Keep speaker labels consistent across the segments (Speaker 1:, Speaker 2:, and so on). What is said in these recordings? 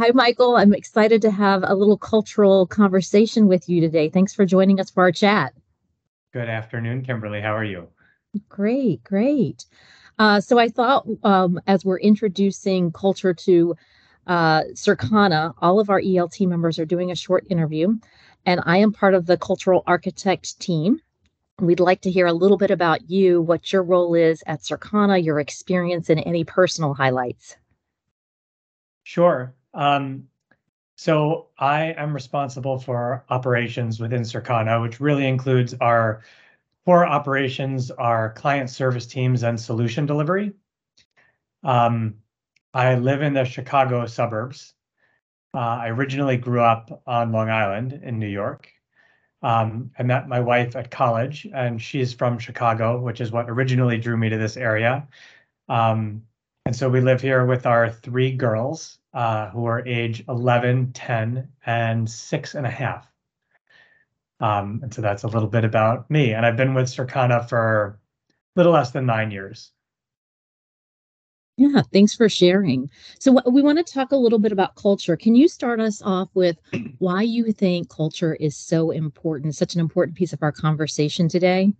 Speaker 1: Hi, Michael. I'm excited to have a little cultural conversation with you today. Thanks for joining us for our chat.
Speaker 2: Good afternoon, Kimberly. How are you?
Speaker 1: Great, great. Uh, so I thought um, as we're introducing culture to uh, Circana, all of our ELT members are doing a short interview, and I am part of the cultural architect team. We'd like to hear a little bit about you, what your role is at Circana, your experience, and any personal highlights.
Speaker 2: Sure. Um, so I am responsible for operations within Circana, which really includes our core operations, our client service teams, and solution delivery. Um, I live in the Chicago suburbs. Uh, I originally grew up on Long Island in New York. Um, I met my wife at college, and she's from Chicago, which is what originally drew me to this area. Um, and so we live here with our three girls uh, who are age 11, 10, and six and a half. Um, and so that's a little bit about me. And I've been with Circana for a little less than nine years.
Speaker 1: Yeah, thanks for sharing. So we want to talk a little bit about culture. Can you start us off with why you think culture is so important, such an important piece of our conversation today?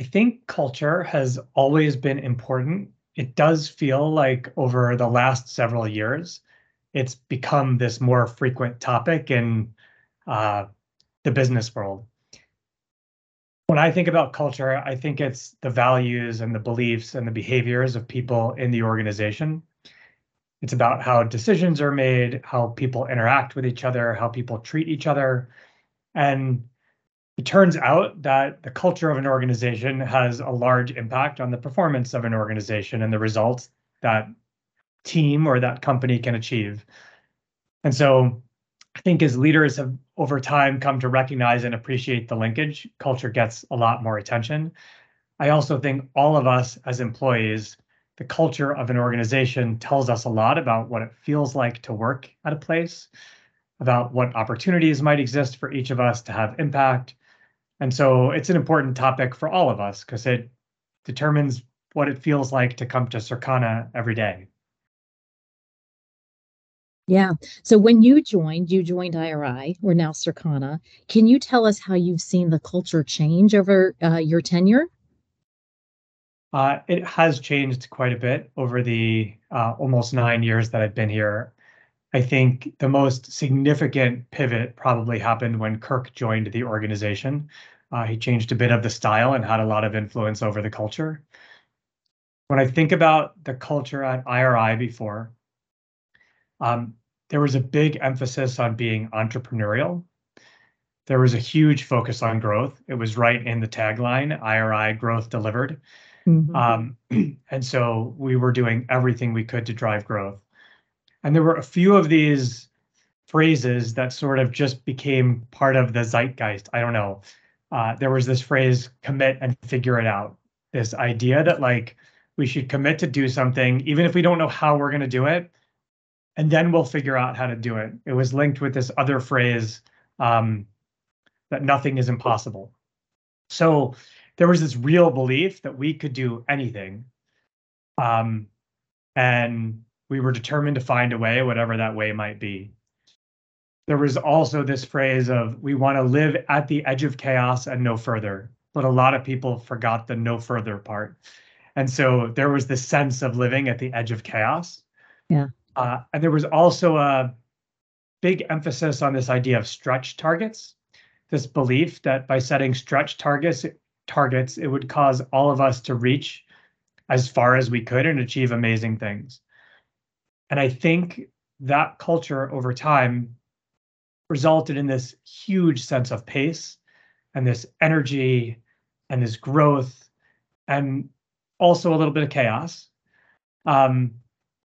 Speaker 2: I think culture has always been important. It does feel like over the last several years, it's become this more frequent topic in uh, the business world when I think about culture, I think it's the values and the beliefs and the behaviors of people in the organization. It's about how decisions are made, how people interact with each other, how people treat each other. And it turns out that the culture of an organization has a large impact on the performance of an organization and the results that team or that company can achieve. And so I think as leaders have over time come to recognize and appreciate the linkage, culture gets a lot more attention. I also think all of us as employees, the culture of an organization tells us a lot about what it feels like to work at a place, about what opportunities might exist for each of us to have impact. And so it's an important topic for all of us because it determines what it feels like to come to Circana every day.
Speaker 1: Yeah. So when you joined, you joined IRI, we're now Circana. Can you tell us how you've seen the culture change over uh, your tenure?
Speaker 2: Uh, it has changed quite a bit over the uh, almost nine years that I've been here. I think the most significant pivot probably happened when Kirk joined the organization. Uh, he changed a bit of the style and had a lot of influence over the culture. When I think about the culture at IRI before, um, there was a big emphasis on being entrepreneurial. There was a huge focus on growth. It was right in the tagline IRI growth delivered. Mm-hmm. Um, and so we were doing everything we could to drive growth. And there were a few of these phrases that sort of just became part of the zeitgeist. I don't know. Uh, there was this phrase commit and figure it out. This idea that like we should commit to do something, even if we don't know how we're going to do it, and then we'll figure out how to do it. It was linked with this other phrase um, that nothing is impossible. So there was this real belief that we could do anything. Um, and we were determined to find a way, whatever that way might be. There was also this phrase of we want to live at the edge of chaos and no further. But a lot of people forgot the no further part. And so there was this sense of living at the edge of chaos.
Speaker 1: Yeah.
Speaker 2: Uh, and there was also a big emphasis on this idea of stretch targets, this belief that by setting stretch targets, targets, it would cause all of us to reach as far as we could and achieve amazing things. And I think that culture over time resulted in this huge sense of pace and this energy and this growth and also a little bit of chaos. Um,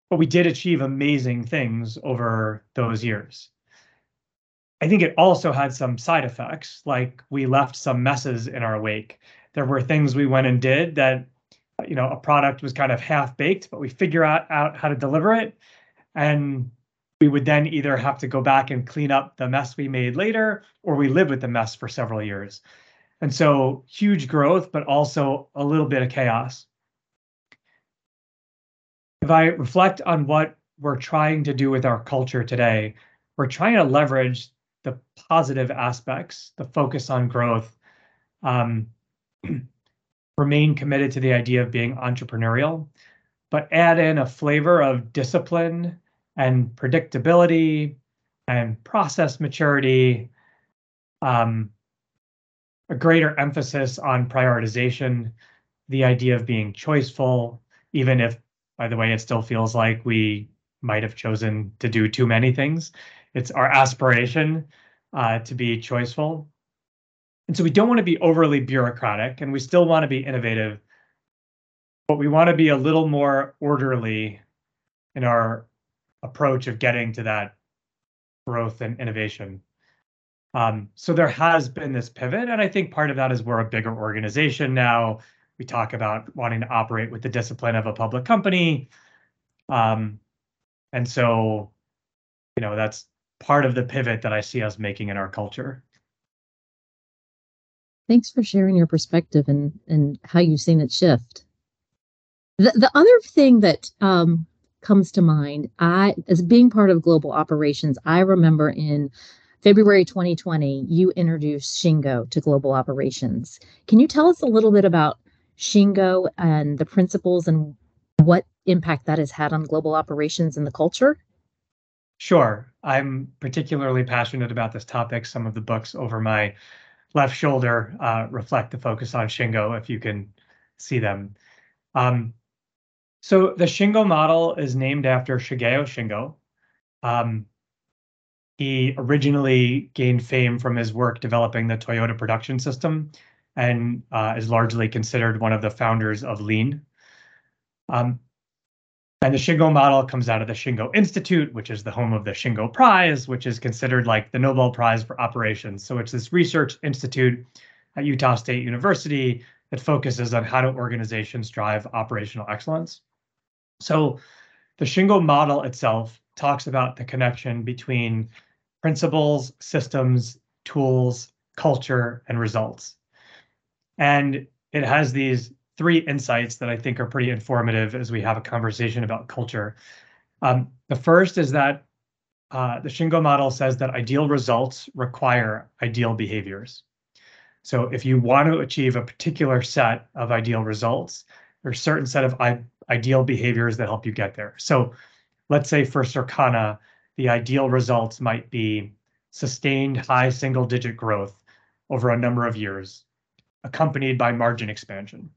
Speaker 2: but we did achieve amazing things over those years. I think it also had some side effects, like we left some messes in our wake. There were things we went and did that, you know, a product was kind of half baked, but we figure out, out how to deliver it. And we would then either have to go back and clean up the mess we made later, or we live with the mess for several years. And so huge growth, but also a little bit of chaos if I reflect on what we're trying to do with our culture today, we're trying to leverage the positive aspects, the focus on growth, um, remain committed to the idea of being entrepreneurial, but add in a flavor of discipline and predictability and process maturity, um, a greater emphasis on prioritization, the idea of being choiceful, even if, by the way, it still feels like we might have chosen to do too many things. It's our aspiration uh, to be choiceful. And so we don't want to be overly bureaucratic and we still want to be innovative, but we want to be a little more orderly in our approach of getting to that growth and innovation. Um, so there has been this pivot, and I think part of that is we're a bigger organization now. We talk about wanting to operate with the discipline of a public company. Um, and so, you know, that's part of the pivot that I see us making in our culture.
Speaker 1: Thanks for sharing your perspective and, and how you've seen it shift. The, the other thing that um, comes to mind, I as being part of global operations, I remember in February 2020, you introduced Shingo to global operations. Can you tell us a little bit about Shingo and the principles and what impact that has had on global operations and the culture?
Speaker 2: Sure. I'm particularly passionate about this topic. Some of the books over my left shoulder uh, reflect the focus on Shingo, if you can see them. Um, so the Shingo model is named after Shigeo Shingo. Um, he originally gained fame from his work developing the Toyota production system and uh, is largely considered one of the founders of Lean. Um, and the Shingo model comes out of the Shingo Institute, which is the home of the Shingo Prize, which is considered like the Nobel Prize for operations. So it's this research institute at Utah State University that focuses on how do organizations drive operational excellence. So the Shingo model itself talks about the connection between principles, systems, tools, culture, and results. And it has these three insights that I think are pretty informative as we have a conversation about culture. Um, the first is that uh, the Shingo model says that ideal results require ideal behaviors. So if you want to achieve a particular set of ideal results, there's a certain set of ideal behaviors that help you get there. So let's say for Circana, the ideal results might be sustained high single digit growth over a number of years, accompanied by margin expansion.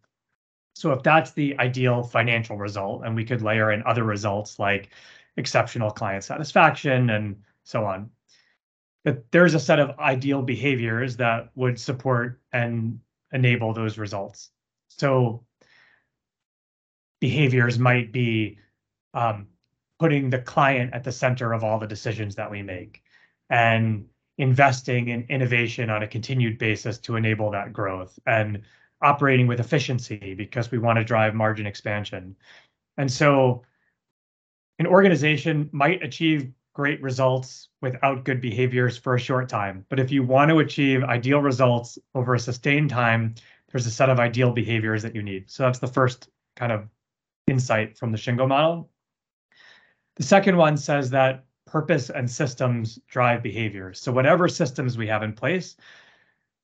Speaker 2: So if that's the ideal financial result, and we could layer in other results like exceptional client satisfaction and so on, that there's a set of ideal behaviors that would support and enable those results. So behaviors might be um, putting the client at the center of all the decisions that we make and investing in innovation on a continued basis to enable that growth and operating with efficiency because we want to drive margin expansion. And so an organization might achieve great results without good behaviors for a short time. But if you want to achieve ideal results over a sustained time, there's a set of ideal behaviors that you need. So that's the first kind of insight from the Shingo model. The second one says that purpose and systems drive behavior. So whatever systems we have in place,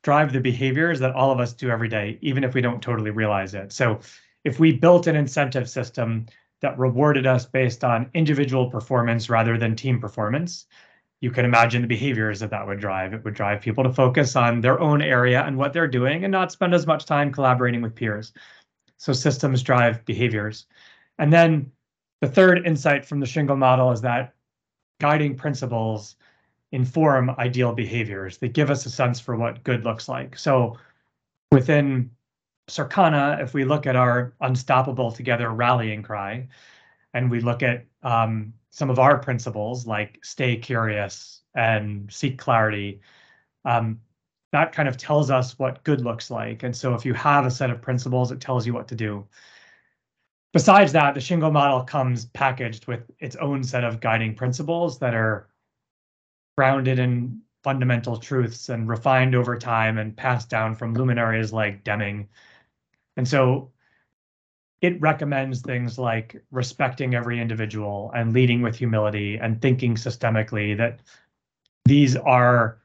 Speaker 2: drive the behaviors that all of us do every day, even if we don't totally realize it. So if we built an incentive system that rewarded us based on individual performance rather than team performance, you can imagine the behaviors that that would drive. It would drive people to focus on their own area and what they're doing and not spend as much time collaborating with peers. So systems drive behaviors. And then the third insight from the Shingo model is that guiding principles inform ideal behaviors. They give us a sense for what good looks like. So within Circana, if we look at our unstoppable together rallying cry, and we look at um, some of our principles like stay curious and seek clarity, um, that kind of tells us what good looks like. And so if you have a set of principles, it tells you what to do. Besides that, the Shingo model comes packaged with its own set of guiding principles that are grounded in fundamental truths and refined over time and passed down from luminaries like Deming. And so it recommends things like respecting every individual and leading with humility and thinking systemically that these are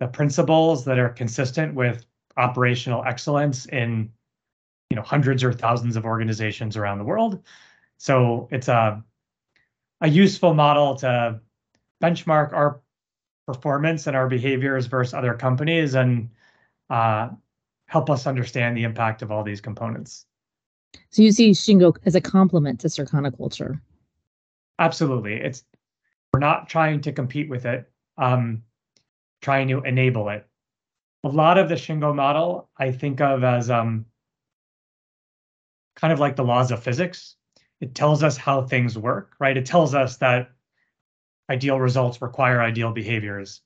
Speaker 2: the principles that are consistent with operational excellence in you know hundreds or thousands of organizations around the world so it's a a useful model to benchmark our performance and our behaviors versus other companies and uh, help us understand the impact of all these components.
Speaker 1: So you see Shingo as a complement to Circana culture.
Speaker 2: Absolutely. It's we're not trying to compete with it, um, trying to enable it. A lot of the Shingo model I think of as um, kind of like the laws of physics. It tells us how things work, right? It tells us that ideal results require ideal behaviors.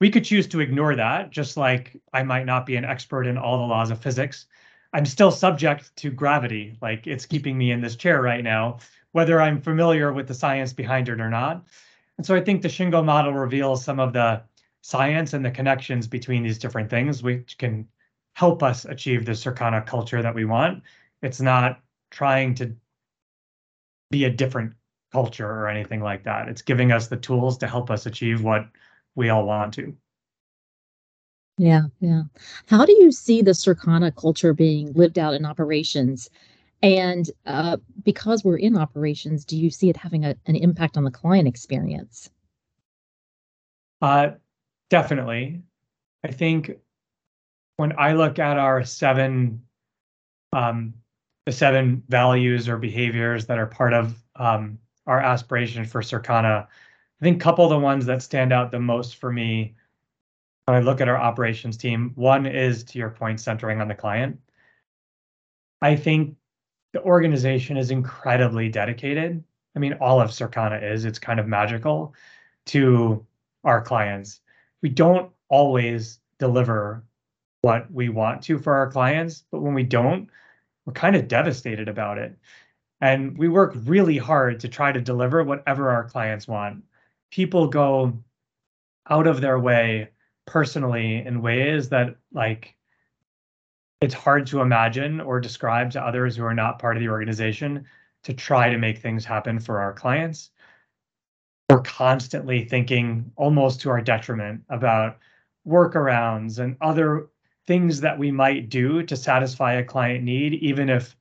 Speaker 2: We could choose to ignore that, just like I might not be an expert in all the laws of physics. I'm still subject to gravity, like it's keeping me in this chair right now, whether I'm familiar with the science behind it or not. And so I think the Shingo model reveals some of the science and the connections between these different things, which can help us achieve the Circana culture that we want. It's not trying to be a different culture or anything like that. It's giving us the tools to help us achieve what we all want to.
Speaker 1: Yeah, yeah. How do you see the Circana culture being lived out in operations? And uh, because we're in operations, do you see it having a, an impact on the client experience?
Speaker 2: Uh, definitely. I think when I look at our seven, um, the seven values or behaviors that are part of um, our aspiration for Circana. I think a couple of the ones that stand out the most for me when I look at our operations team, one is to your point, centering on the client. I think the organization is incredibly dedicated. I mean, all of Circana is, it's kind of magical to our clients. We don't always deliver what we want to for our clients, but when we don't, we're kind of devastated about it. And we work really hard to try to deliver whatever our clients want. People go out of their way personally in ways that like it's hard to imagine or describe to others who are not part of the organization to try to make things happen for our clients. We're constantly thinking almost to our detriment about workarounds and other things that we might do to satisfy a client need, even if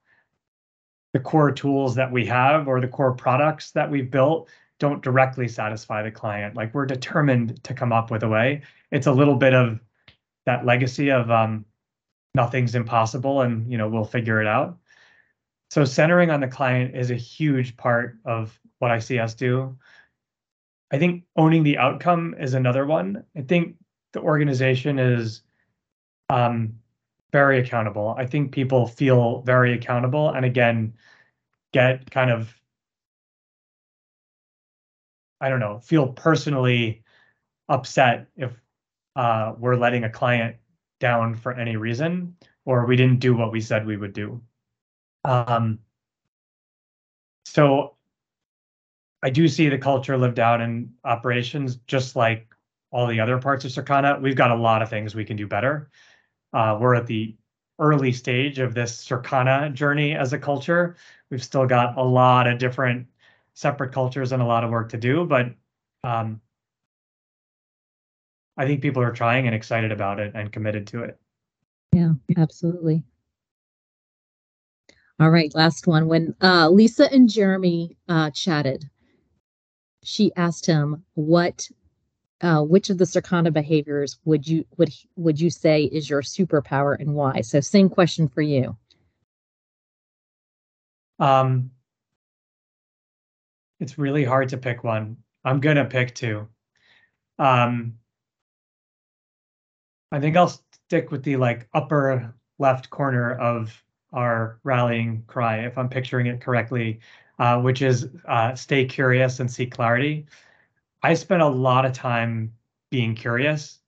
Speaker 2: the core tools that we have or the core products that we've built don't directly satisfy the client. Like we're determined to come up with a way. It's a little bit of that legacy of um, nothing's impossible and you know we'll figure it out. So centering on the client is a huge part of what I see us do. I think owning the outcome is another one. I think the organization is um, very accountable. I think people feel very accountable and again get kind of I don't know, feel personally upset if uh, we're letting a client down for any reason or we didn't do what we said we would do. Um, so I do see the culture lived out in operations, just like all the other parts of Circana. We've got a lot of things we can do better. Uh, we're at the early stage of this Circana journey as a culture. We've still got a lot of different separate cultures and a lot of work to do, but um, I think people are trying and excited about it and committed to it.
Speaker 1: Yeah, absolutely. All right, last one. When uh, Lisa and Jeremy uh, chatted, she asked him what uh, which of the Circana behaviors would you would would you say is your superpower and why? So same question for you.
Speaker 2: Um, it's really hard to pick one. I'm gonna pick two. Um, I think I'll stick with the like upper left corner of our rallying cry, if I'm picturing it correctly, uh, which is uh, stay curious and seek clarity. I spent a lot of time being curious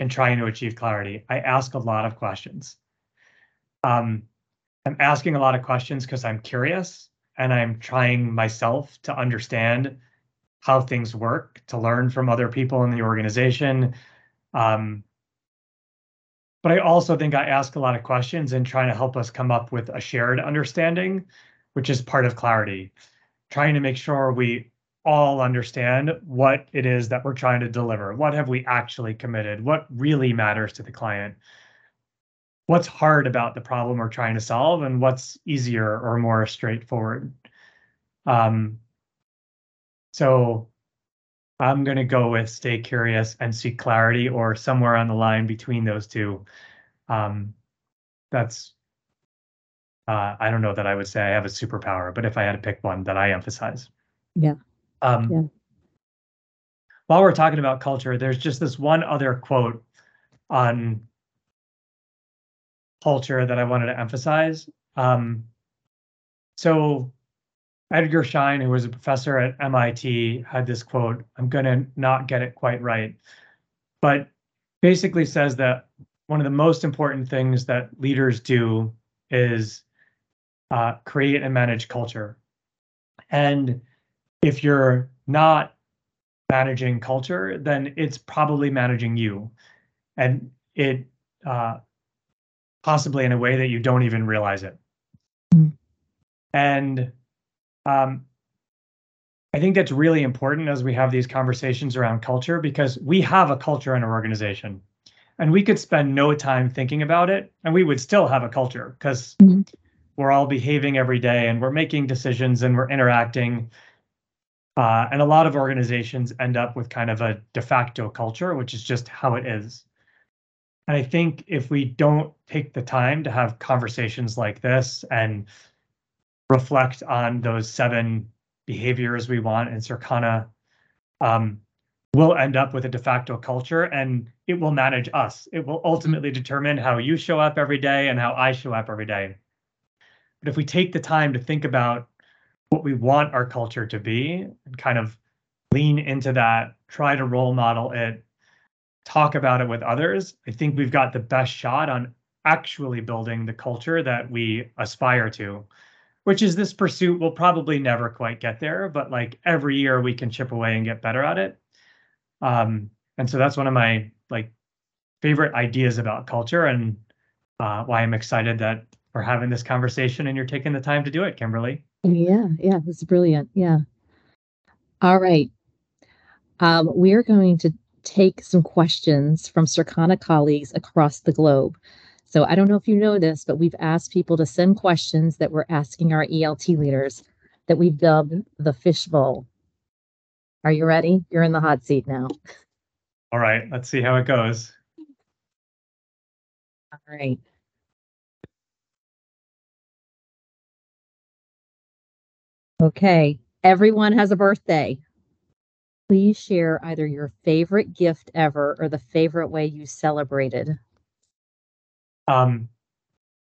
Speaker 2: and trying to achieve clarity. I ask a lot of questions. Um, I'm asking a lot of questions because I'm curious and I'm trying myself to understand how things work, to learn from other people in the organization. Um, but I also think I ask a lot of questions and trying to help us come up with a shared understanding, which is part of clarity. Trying to make sure we all understand what it is that we're trying to deliver. What have we actually committed? What really matters to the client? What's hard about the problem we're trying to solve, and what's easier or more straightforward? Um, so I'm going to go with stay curious and seek clarity, or somewhere on the line between those two. Um, that's uh, I don't know that I would say I have a superpower, but if I had to pick one that I emphasize.
Speaker 1: Yeah.
Speaker 2: Um,
Speaker 1: Yeah.
Speaker 2: While we're talking about culture, there's just this one other quote on culture that I wanted to emphasize. Um, so Edgar Schein, who was a professor at MIT, had this quote. I'm going to not get it quite right, but basically says that one of the most important things that leaders do is uh, create and manage culture. And if you're not managing culture, then it's probably managing you. And it uh, possibly in a way that you don't even realize it.
Speaker 1: Mm.
Speaker 2: And um, I think that's really important as we have these conversations around culture because we have a culture in our organization and we could spend no time thinking about it and we would still have a culture because
Speaker 1: Mhm.
Speaker 2: We're all behaving every day and we're making decisions and we're interacting. Uh, and a lot of organizations end up with kind of a de facto culture, which is just how it is. And I think if we don't take the time to have conversations like this and reflect on those seven behaviors we want in Circana, um, we'll end up with a de facto culture and it will manage us. It will ultimately determine how you show up every day and how I show up every day. But if we take the time to think about what we want our culture to be and kind of lean into that, try to role model it, talk about it with others, I think we've got the best shot on actually building the culture that we aspire to, which is this pursuit. We'll probably never quite get there, but like every year we can chip away and get better at it. Um, and so that's one of my like favorite ideas about culture and uh, why I'm excited that we're having this conversation and you're taking the time to do it, Kimberly.
Speaker 1: Yeah, yeah, it's brilliant. Yeah. All right. Um, we're going to take some questions from Circana colleagues across the globe. So I don't know if you know this, but we've asked people to send questions that we're asking our ELT leaders that we've dubbed the fishbowl. Are you ready? You're in the hot seat now.
Speaker 2: All right, let's see how it goes.
Speaker 1: All right. Okay, everyone has a birthday. Please share either your favorite gift ever or the favorite way you celebrated.
Speaker 2: Um,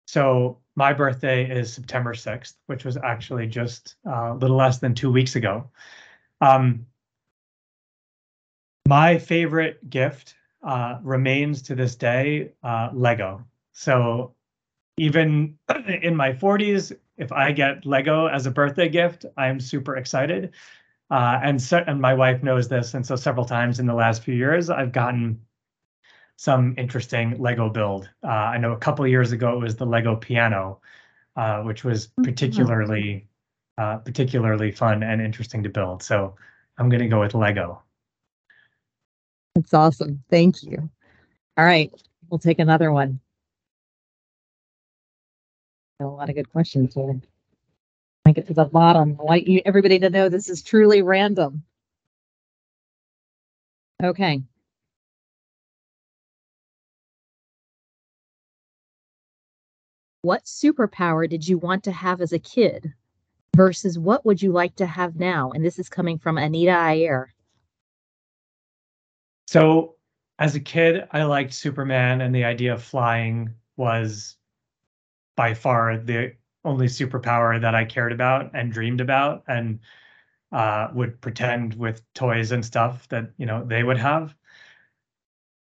Speaker 2: so my birthday is September 6th, which was actually just uh, a little less than two weeks ago. Um, my favorite gift uh, remains to this day uh, Lego. So even in my 40s, if I get Lego as a birthday gift, I'm super excited. Uh, and so, and my wife knows this, and so several times in the last few years, I've gotten some interesting Lego build. Uh, I know a couple of years ago it was the Lego piano, uh, which was
Speaker 1: Mhm.
Speaker 2: particularly uh, particularly fun and interesting to build. So I'm going to go with Lego.
Speaker 1: That's awesome. Thank you. All right, we'll take another one. A lot of good questions here. I get to the bottom. I want you, everybody to know this is truly random. Okay. What superpower did you want to have as a kid versus what would you like to have now? And this is coming from Anita Ayer.
Speaker 2: So as a kid, I liked Superman, and the idea of flying was by far the only superpower that I cared about and dreamed about, and uh, would pretend with toys and stuff that you know they would have.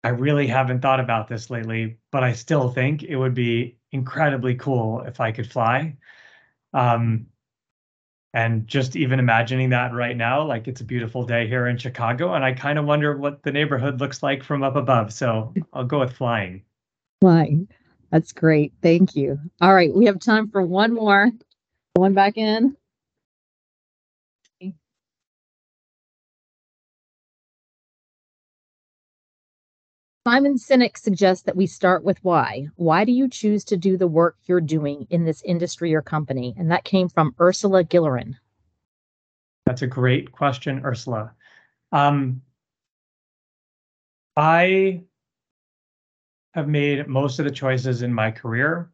Speaker 2: I really haven't thought about this lately, but I still think it would be incredibly cool if I could fly. Um, and just even imagining that right now, like it's a beautiful day here in Chicago, and I kind of wonder what the neighborhood looks like from up above. So I'll go with flying.
Speaker 1: Why? That's great. Thank you. All right, we have time for one more. One back in. Simon Sinek suggests that we start with why. Why do you choose to do the work you're doing in this industry or company? And that came from Ursula Gillerin.
Speaker 2: That's a great question, Ursula. Um, I have made most of the choices in my career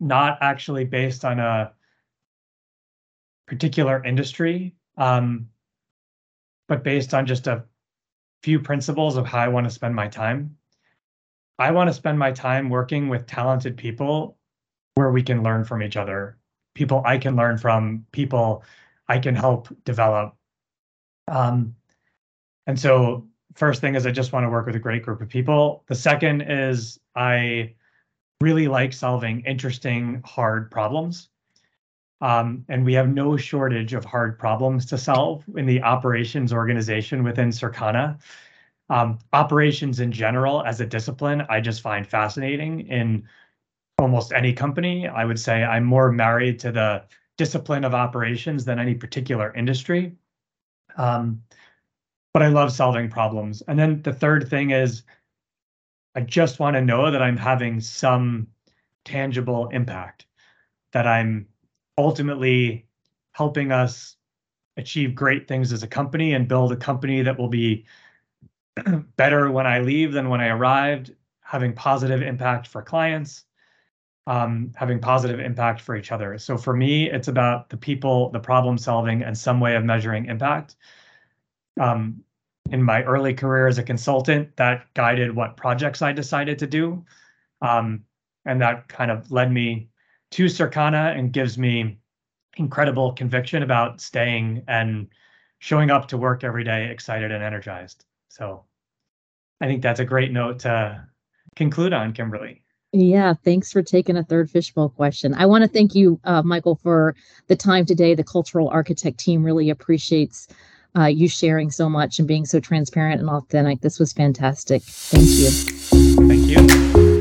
Speaker 2: not actually based on a particular industry, um, but based on just a few principles of how I want to spend my time. I want to spend my time working with talented people where we can learn from each other, people I can learn from, people I can help develop. Um, and so, first thing is, I just want to work with a great group of people. The second is, I really like solving interesting, hard problems. Um, and we have no shortage of hard problems to solve in the operations organization within Circana. Um, operations in general, as a discipline, I just find fascinating in almost any company. I would say I'm more married to the discipline of operations than any particular industry. Um, but I love solving problems. And then the third thing is I just want to know that I'm having some tangible impact, that I'm ultimately helping us achieve great things as a company and build a company that will be better when I leave than when I arrived, having positive impact for clients, um, having positive impact for each other. So for me, it's about the people, the problem solving, and some way of measuring impact. Um, in my early career as a consultant, that guided what projects I decided to do. Um, and that kind of led me to Circana and gives me incredible conviction about staying and showing up to work every day excited and energized. So I think that's a great note to conclude on, Kimberly.
Speaker 1: Yeah, thanks for taking a third fishbowl question. I want to thank you, uh, Michael, for the time today. The Cultural Architect team really appreciates uh, you sharing so much and being so transparent and authentic. This was fantastic. Thank you.
Speaker 2: Thank you.